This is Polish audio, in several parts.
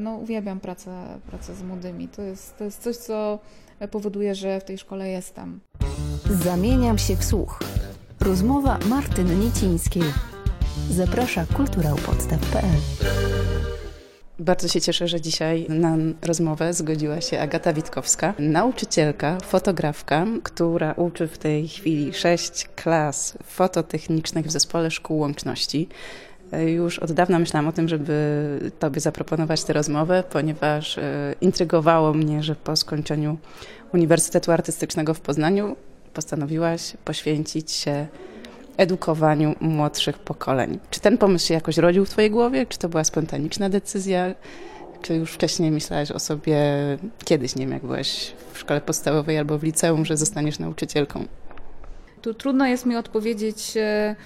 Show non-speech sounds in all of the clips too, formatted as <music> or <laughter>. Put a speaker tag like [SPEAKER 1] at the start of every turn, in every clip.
[SPEAKER 1] No, uwielbiam pracę, pracę z młodymi. To jest, to jest coś, co powoduje, że w tej szkole jestem.
[SPEAKER 2] Zamieniam się w słuch. Rozmowa Martyny Niecińskiej. Zaprasza kulturałpodstaw.pl
[SPEAKER 3] Bardzo się cieszę, że dzisiaj na rozmowę zgodziła się Agata Witkowska, nauczycielka, fotografka, która uczy w tej chwili sześć klas fototechnicznych w Zespole Szkół Łączności. Już od dawna myślałam o tym, żeby Tobie zaproponować tę rozmowę, ponieważ e, intrygowało mnie, że po skończeniu Uniwersytetu Artystycznego w Poznaniu postanowiłaś poświęcić się edukowaniu młodszych pokoleń. Czy ten pomysł się jakoś rodził w Twojej głowie? Czy to była spontaniczna decyzja? Czy już wcześniej myślałaś o sobie kiedyś, nie wiem, jak byłaś w szkole podstawowej albo w liceum, że zostaniesz nauczycielką?
[SPEAKER 1] Tu trudno jest mi odpowiedzieć e,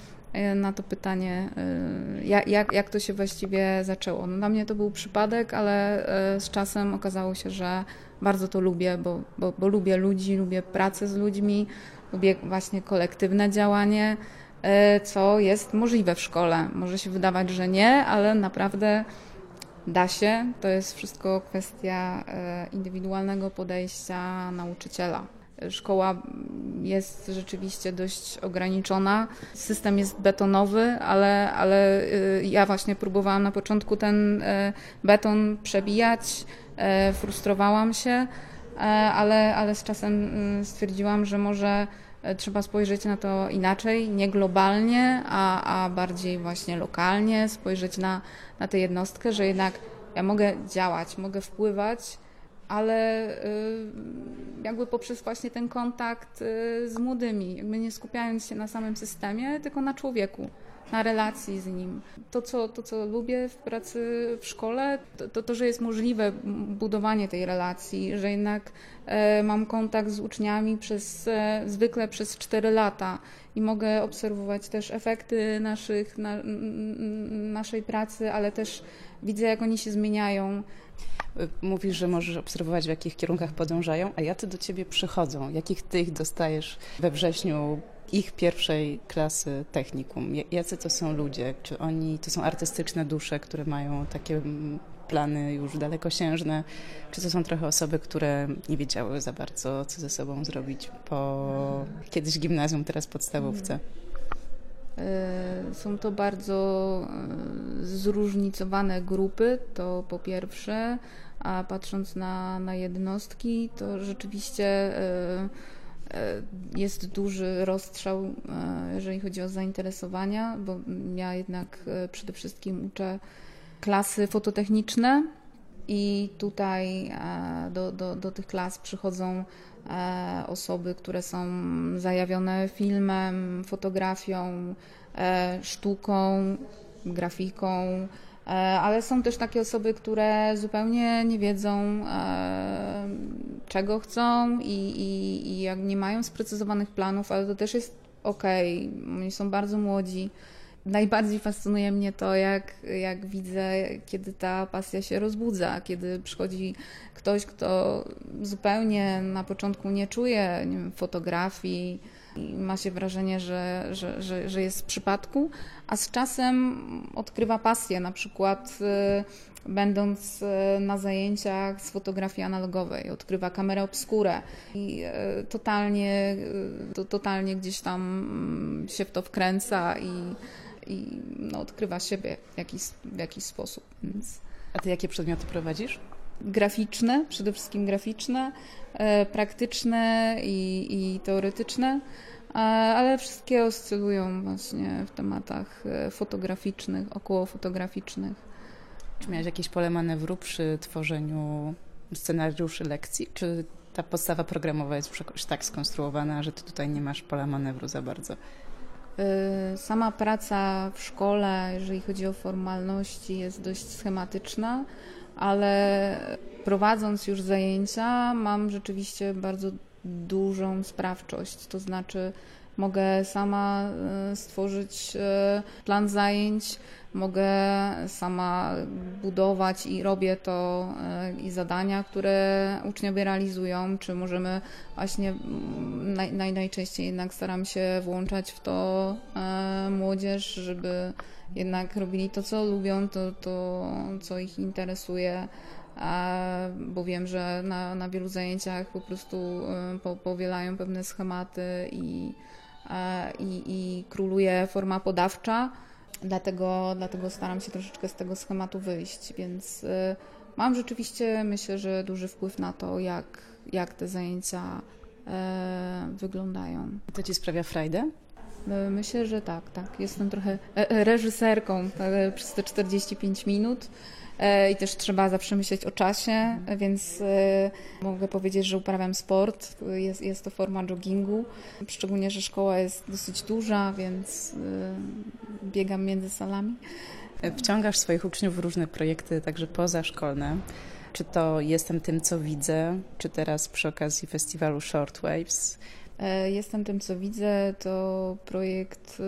[SPEAKER 1] na to pytanie, e, jak, jak, jak to się właściwie zaczęło. No, dla mnie to był przypadek, ale z czasem okazało się, że bardzo to lubię, bo, bo, bo lubię ludzi, lubię pracę z ludźmi, lubię właśnie kolektywne działanie. E, co jest możliwe w szkole. Może się wydawać, że nie, ale naprawdę da się. To jest wszystko kwestia e, indywidualnego podejścia nauczyciela. Szkoła jest rzeczywiście dość ograniczona. System jest betonowy, ale, ale e, ja właśnie próbowałam na początku ten beton przebijać. Frustrowałam się, ale, ale z czasem stwierdziłam, że może trzeba spojrzeć na to inaczej, nie globalnie, a, a bardziej właśnie lokalnie, spojrzeć na, na tę jednostkę, że jednak ja mogę działać, mogę wpływać, ale y, jakby poprzez właśnie ten kontakt y, z młodymi, jakby nie skupiając się na samym systemie, tylko na człowieku na relacji z nim. To co, to, co lubię w pracy w szkole, to, to, to że jest możliwe budowanie tej relacji, że jednak e, mam kontakt z uczniami przez, e, zwykle przez 4 lata i mogę obserwować też efekty naszych, na, naszej pracy, ale też widzę, jak oni się zmieniają.
[SPEAKER 3] Mówisz, że możesz obserwować, w jakich kierunkach podążają, a jacy do ciebie przychodzą? Jakich ty ich dostajesz we wrześniu ich pierwszej klasy technikum? Jacy to są ludzie? Czy oni to są artystyczne dusze, które mają takie mm, plany już dalekosiężne? Czy to są trochę osoby, które nie wiedziały za bardzo, co ze sobą zrobić po kiedyś gimnazjum, teraz podstawówce?
[SPEAKER 1] E, są to bardzo e, zróżnicowane grupy, to po pierwsze, a patrząc na, na jednostki, to rzeczywiście e, jest duży rozstrzał, jeżeli chodzi o zainteresowania, bo ja jednak przede wszystkim uczę klasy fototechniczne i tutaj do, do, do tych klas przychodzą E, osoby, które są zajawione filmem, fotografią, e, sztuką, grafiką, e, ale są też takie osoby, które zupełnie nie wiedzą, czego chcą i, i, i jak nie mają sprecyzowanych planów, ale to też jest ok. Oni są bardzo młodzi najbardziej fascynuje mnie to, jak, jak widzę, kiedy ta pasja się rozbudza, kiedy przychodzi ktoś, kto zupełnie na początku nie czuje nie wiem, fotografii ma się wrażenie, że, że, że, że jest w przypadku, a z czasem odkrywa pasję, na przykład y, będąc y, na zajęciach z fotografii analogowej, odkrywa kamerę obskurę i y, totalnie, to, totalnie gdzieś tam mm, się w to wkręca i i no, odkrywa siebie w jakiś, w jakiś sposób. Więc...
[SPEAKER 3] A ty jakie przedmioty prowadzisz?
[SPEAKER 1] Graficzne, przede wszystkim graficzne, e, praktyczne i, i teoretyczne, ale wszystkie oscylują właśnie w tematach e, fotograficznych, około fotograficznych.
[SPEAKER 3] Czy miałeś jakieś pole manewru przy tworzeniu scenariuszy lekcji? Czy ta podstawa programowa jest jakoś tak skonstruowana, że ty tutaj nie masz pola manewru za bardzo?
[SPEAKER 1] Y, sama praca w szkole, jeżeli chodzi o formalności, jest dość schematyczna, ale prowadząc już zajęcia, mam rzeczywiście bardzo dużą sprawczość. To znaczy, mogę sama y, stworzyć y, plan zajęć, mogę sama budować i robię to e, i zadania, które uczniowie realizują, czy możemy właśnie naj, naj, najczęściej jednak staram się włączać w to e, młodzież, żeby jednak robili to, co lubią, to, to co ich interesuje. Bo wiem, że na, na wielu zajęciach po prostu e, po, powielają pewne schematy i, i, i króluje forma podawcza, dlatego, dlatego staram się troszeczkę z tego schematu wyjść, więc e, mam rzeczywiście, myślę, że duży wpływ na to, jak, jak te zajęcia e, wyglądają.
[SPEAKER 3] To Ci sprawia frajdę?
[SPEAKER 1] Myślę, że tak, tak. Jestem trochę reżyserką przez te 45 minut. E, i też trzeba zawsze myśleć o czasie, więc e, mogę powiedzieć, że uprawiam sport. Jest, jest to forma joggingu, szczególnie, że szkoła jest dosyć duża, więc e, biegam między salami.
[SPEAKER 3] Wciągasz swoich uczniów w różne projekty, także pozaszkolne. Czy to jestem tym, co widzę, czy teraz przy okazji festiwalu Shortwaves?
[SPEAKER 1] Jestem tym, co widzę. To projekt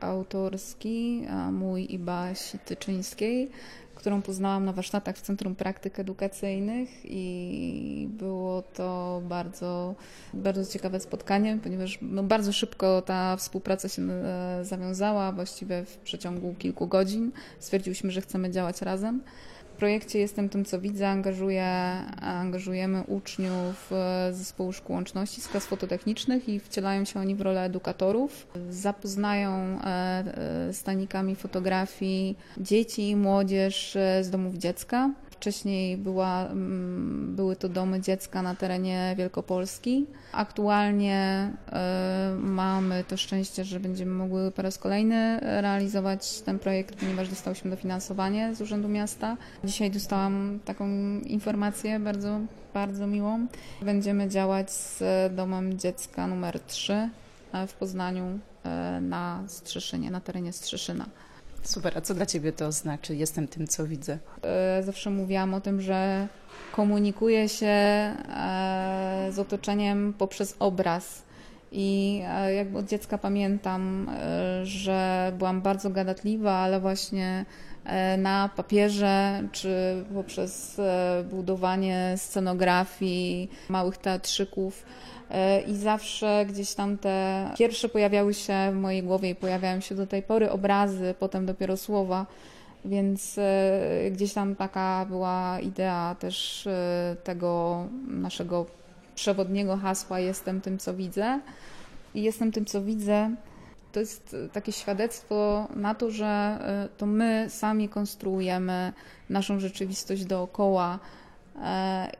[SPEAKER 1] autorski mój i Basi Tyczyńskiej, którą poznałam na warsztatach w Centrum Praktyk Edukacyjnych i było to bardzo, bardzo ciekawe spotkanie, ponieważ no, bardzo szybko ta współpraca się e, zawiązała, właściwie w przeciągu kilku godzin. Stwierdziłyśmy, że chcemy działać razem projekcie Jestem tym, co widzę, angażuję, angażujemy uczniów z zespołu szkół łączności z klas fototechnicznych i wcielają się oni w rolę edukatorów. Zapoznają e, e, stanikami fotografii dzieci i młodzież e, z domów dziecka. Wcześniej była, mm, były to domy dziecka na terenie Wielkopolski. Aktualnie y, mamy to szczęście, że będziemy mogły po raz kolejny realizować ten projekt, ponieważ dostałyśmy dofinansowanie z Urzędu Miasta. Dzisiaj dostałam taką informację bardzo, bardzo miłą. Będziemy działać z domem dziecka numer 3 w Poznaniu na Strzeszynie, na terenie Strzeszyna.
[SPEAKER 3] Super, a co dla Ciebie to znaczy? Jestem tym, co widzę.
[SPEAKER 1] E, zawsze mówiłam o tym, że komunikuję się e, z otoczeniem poprzez obraz. I e, jakby od dziecka pamiętam, że byłam bardzo gadatliwa, ale właśnie na papierze czy poprzez budowanie scenografii, małych teatrzyków i zawsze gdzieś tam te pierwsze pojawiały się w mojej głowie i pojawiają się do tej pory obrazy, potem dopiero słowa. Więc e, gdzieś tam taka była idea też e, tego naszego przewodniego hasła Jestem tym, co widzę. I jestem tym, co widzę. To jest takie świadectwo na to, że to my sami konstruujemy naszą rzeczywistość dookoła, E,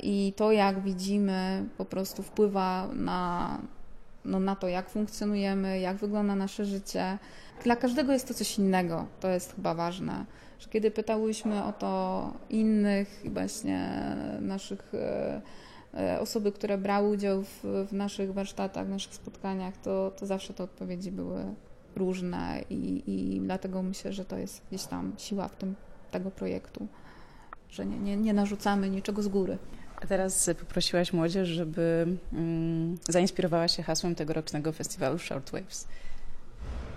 [SPEAKER 1] i to, jak widzimy, po prostu wpływa na, no, na to, jak funkcjonujemy, jak wygląda nasze życie. Dla każdego jest to coś innego, to jest chyba ważne. Że kiedy pytałyśmy o to innych, właśnie naszych e, e, osoby, które brały udział w, w naszych warsztatach, w naszych spotkaniach, to, to zawsze te odpowiedzi były różne i, i dlatego myślę, że to jest gdzieś tam siła w tym tego projektu że nie, nie, nie narzucamy niczego z góry.
[SPEAKER 3] A teraz poprosiłaś młodzież, żeby mm, zainspirowała się hasłem tegorocznego festiwalu Shortwaves.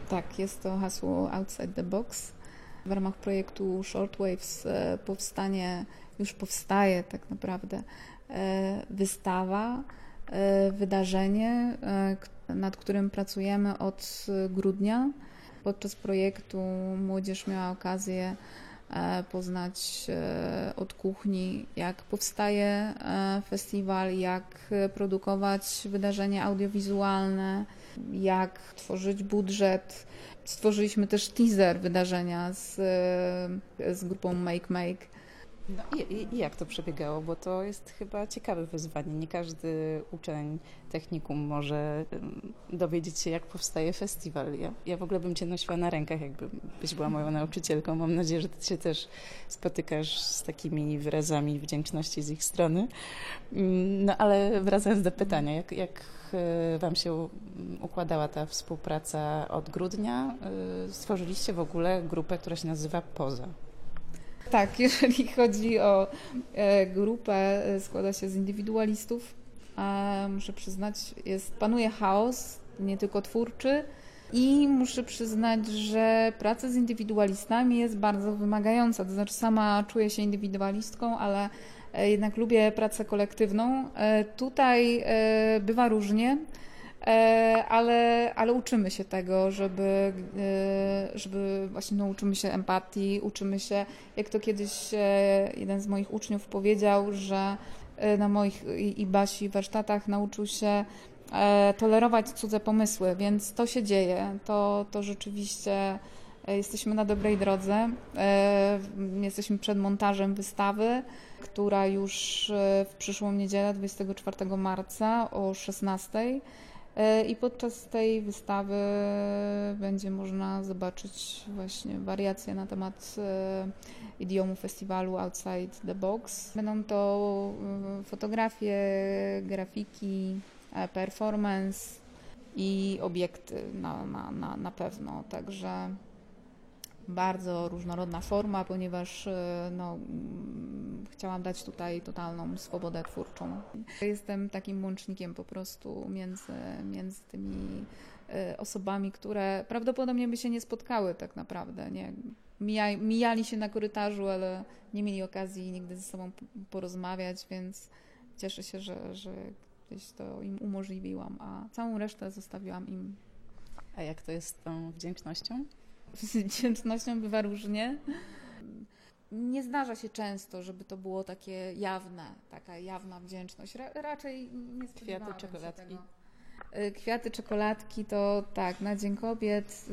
[SPEAKER 1] Tak, jest to hasło Outside the Box. W ramach projektu Shortwaves e, powstanie, już powstaje tak naprawdę e, wystawa, e, wydarzenie, nad którym pracujemy od grudnia. Podczas projektu młodzież miała okazję poznać e, od kuchni, jak powstaje e, festiwal, jak produkować wydarzenia audiowizualne, jak tworzyć budżet. Stworzyliśmy też teaser wydarzenia z, z grupą Make Make
[SPEAKER 3] no i, i, jak to przebiegało? Bo to jest chyba ciekawe wyzwanie. Nie każdy uczeń technikum może dowiedzieć się, jak powstaje festiwal. Ja, ja w ogóle bym Cię nosiła na rękach, jakby byś była moją nauczycielką. Mam nadzieję, że Ty się też spotykasz z takimi wyrazami wdzięczności z ich strony. Mm, no ale wracając do pytania, jak, jak e, Wam się układała ta współpraca od grudnia? E, stworzyliście w ogóle grupę, która się nazywa Poza.
[SPEAKER 1] Tak, <laughs> jeżeli chodzi o e, grupę, e, składa się z indywidualistów. A muszę przyznać, jest, panuje chaos, nie tylko twórczy. I muszę przyznać, że praca z indywidualistami jest bardzo wymagająca. To znaczy, sama czuję się indywidualistką, ale e, jednak lubię pracę kolektywną. Tutaj bywa różnie. E, ale, ale uczymy się tego, żeby, e, żeby właśnie no, uczymy się empatii, uczymy się, jak to kiedyś e, jeden z moich uczniów powiedział, że na moich i, Basi warsztatach nauczył się tolerować cudze pomysły, więc to się dzieje, to, to rzeczywiście jesteśmy na dobrej drodze. Jesteśmy przed montażem wystawy, która już w przyszłą niedzielę, 24 marca o 16 E, I podczas tej wystawy będzie można zobaczyć właśnie wariacje na temat e, idiomu festiwalu Outside the Box. Będą to e, fotografie, grafiki, e, performance i obiekty na, na, na, na pewno. Także bardzo różnorodna forma, ponieważ e, no, chciałam dać tutaj totalną swobodę twórczą. Jestem takim łącznikiem po prostu między, między tymi e, osobami, które prawdopodobnie by się nie spotkały tak naprawdę. Nie? Mija, mijali się na korytarzu, ale nie mieli okazji nigdy ze sobą porozmawiać, więc cieszę się, że, że gdzieś to im umożliwiłam, a całą resztę zostawiłam im
[SPEAKER 3] A jak to jest z tą wdzięcznością?
[SPEAKER 1] Z wdzięcznością bywa różnie. Nie zdarza się często, żeby to było takie jawne, taka jawna wdzięczność. Ra raczej nie się
[SPEAKER 3] czekoladki.
[SPEAKER 1] Y, Kwiaty, czekoladki to tak, na Dzień Kobiet,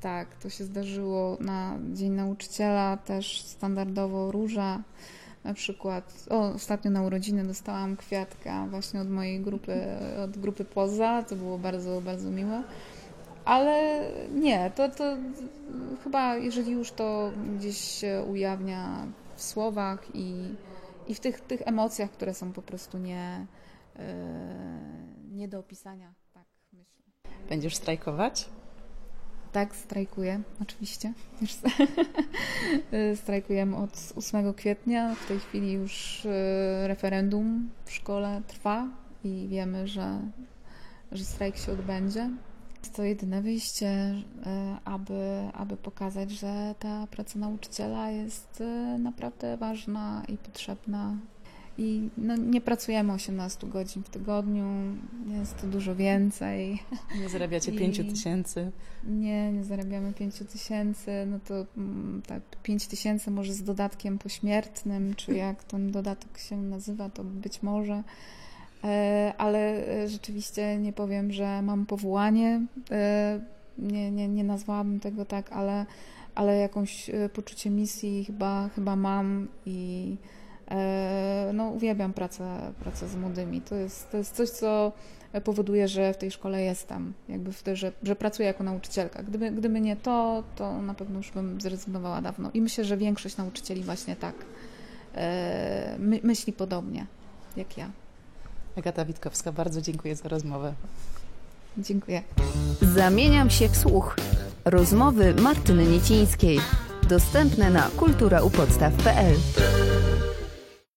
[SPEAKER 1] tak, to się zdarzyło na Dzień Nauczyciela, też standardowo róża. Na przykład, o, ostatnio na urodziny dostałam kwiatka właśnie od mojej grupy, od grupy Poza, to było bardzo, bardzo miłe. Ale nie, to, to chyba jeżeli już to gdzieś się ujawnia w słowach i, i w tych, tych emocjach, które są po prostu nie, yy, nie do opisania, tak myślę.
[SPEAKER 3] Będziesz strajkować?
[SPEAKER 1] Tak, strajkuję, oczywiście. Już <laughs> Strajkujemy od 8 kwietnia. W tej chwili już e, referendum w szkole trwa i wiemy, że, że strajk się odbędzie. Jest to jedyne wyjście, e, aby, aby pokazać, że ta praca nauczyciela jest e, naprawdę ważna i potrzebna. I no, nie pracujemy 18 godzin w tygodniu, jest to dużo więcej.
[SPEAKER 3] Nie zarabiacie
[SPEAKER 1] I-
[SPEAKER 3] 5 tysięcy.
[SPEAKER 1] Nie, nie zarabiamy 5 tysięcy, no to mm, tak 5 tysięcy może z dodatkiem pośmiertnym, czy jak ten dodatek się nazywa, to być może. E, Ale e, rzeczywiście nie powiem, że mam powołanie. e, Nie, nie, nie nazwałabym tego tak, ale, ale jakąś poczucie misji chyba, chyba mam i no, uwielbiam pracę, pracę z młodymi. To jest, to jest coś, co powoduje, że w tej szkole jestem, jakby w tej, że, że pracuję jako nauczycielka. Gdyby, gdyby nie to, to na pewno już bym zrezygnowała dawno. I myślę, że większość nauczycieli właśnie tak my, myśli podobnie jak ja.
[SPEAKER 3] Agata Witkowska, bardzo dziękuję za rozmowę.
[SPEAKER 1] Dziękuję.
[SPEAKER 2] Zamieniam się w słuch. Rozmowy Martyny Niecińskiej. Dostępne na kulturaupodstaw.pl